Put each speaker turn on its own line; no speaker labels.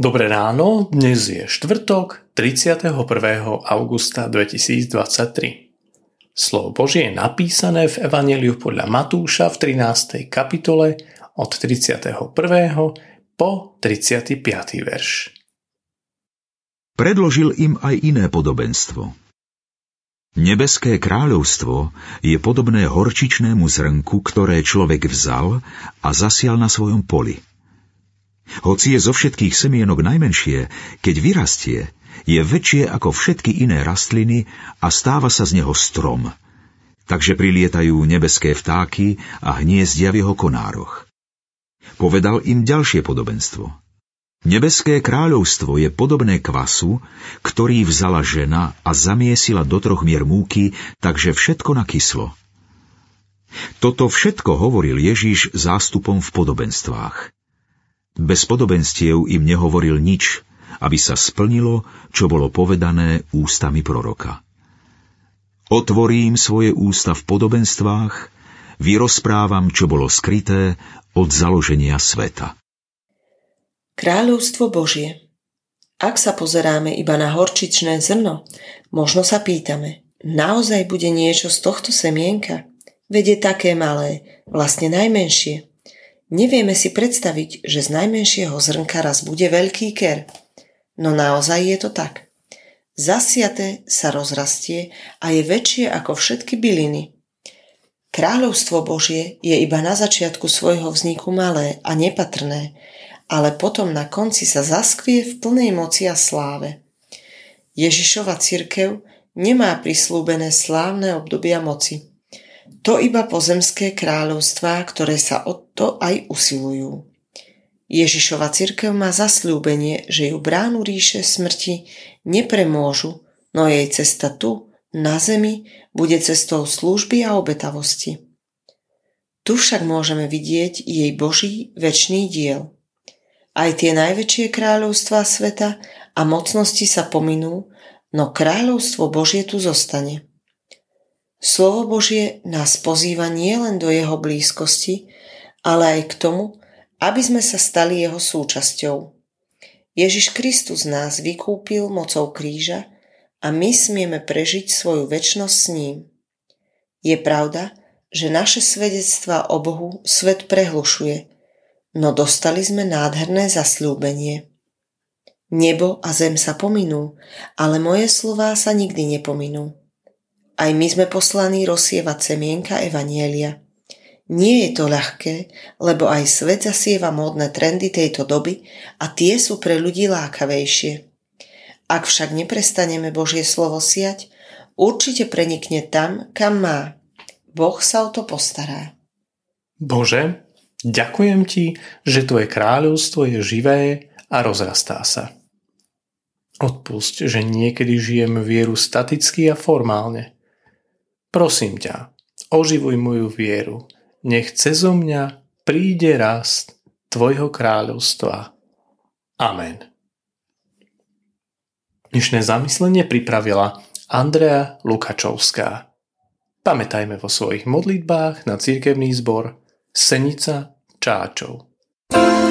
Dobré ráno, dnes je štvrtok 31. augusta 2023. Slovo Božie je napísané v Evangeliu podľa Matúša v 13. kapitole od 31. po 35. verš.
Predložil im aj iné podobenstvo. Nebeské kráľovstvo je podobné horčičnému zrnku, ktoré človek vzal a zasial na svojom poli – hoci je zo všetkých semienok najmenšie, keď vyrastie, je väčšie ako všetky iné rastliny a stáva sa z neho strom. Takže prilietajú nebeské vtáky a hniezdia v jeho konároch. Povedal im ďalšie podobenstvo. Nebeské kráľovstvo je podobné kvasu, ktorý vzala žena a zamiesila do troch mier múky, takže všetko nakyslo. Toto všetko hovoril Ježiš zástupom v podobenstvách. Bez podobenstiev im nehovoril nič, aby sa splnilo, čo bolo povedané ústami proroka. Otvorím svoje ústa v podobenstvách, vyrozprávam, čo bolo skryté od založenia sveta.
Kráľovstvo Božie Ak sa pozeráme iba na horčičné zrno, možno sa pýtame, naozaj bude niečo z tohto semienka? Veď také malé, vlastne najmenšie – Nevieme si predstaviť, že z najmenšieho zrnka raz bude veľký ker. No naozaj je to tak. Zasiate sa rozrastie a je väčšie ako všetky byliny. Kráľovstvo Božie je iba na začiatku svojho vzniku malé a nepatrné, ale potom na konci sa zaskvie v plnej moci a sláve. Ježišova cirkev nemá prislúbené slávne obdobia moci – to iba pozemské kráľovstvá, ktoré sa o to aj usilujú. Ježišova cirkev má zasľúbenie, že ju bránu ríše smrti nepremôžu, no jej cesta tu, na zemi, bude cestou služby a obetavosti. Tu však môžeme vidieť jej Boží väčší diel. Aj tie najväčšie kráľovstvá sveta a mocnosti sa pominú, no kráľovstvo Božie tu zostane. Slovo Božie nás pozýva nielen do jeho blízkosti, ale aj k tomu, aby sme sa stali jeho súčasťou. Ježiš Kristus nás vykúpil mocou kríža a my smieme prežiť svoju väčnosť s ním. Je pravda, že naše svedectvá o Bohu svet prehlušuje, no dostali sme nádherné zasľúbenie. Nebo a zem sa pominú, ale moje slová sa nikdy nepominú. Aj my sme poslaní rozsievať semienka Evanielia. Nie je to ľahké, lebo aj svet zasieva módne trendy tejto doby a tie sú pre ľudí lákavejšie. Ak však neprestaneme Božie slovo siať, určite prenikne tam, kam má. Boh sa o to postará.
Bože, ďakujem Ti, že Tvoje kráľovstvo je živé a rozrastá sa. Odpusť, že niekedy žijem vieru staticky a formálne – Prosím ťa, oživuj moju vieru, nech cezo mňa príde rast Tvojho kráľovstva. Amen. Dnešné zamyslenie pripravila Andrea Lukačovská. Pamätajme vo svojich modlitbách na cirkevný zbor Senica Čáčov. thank you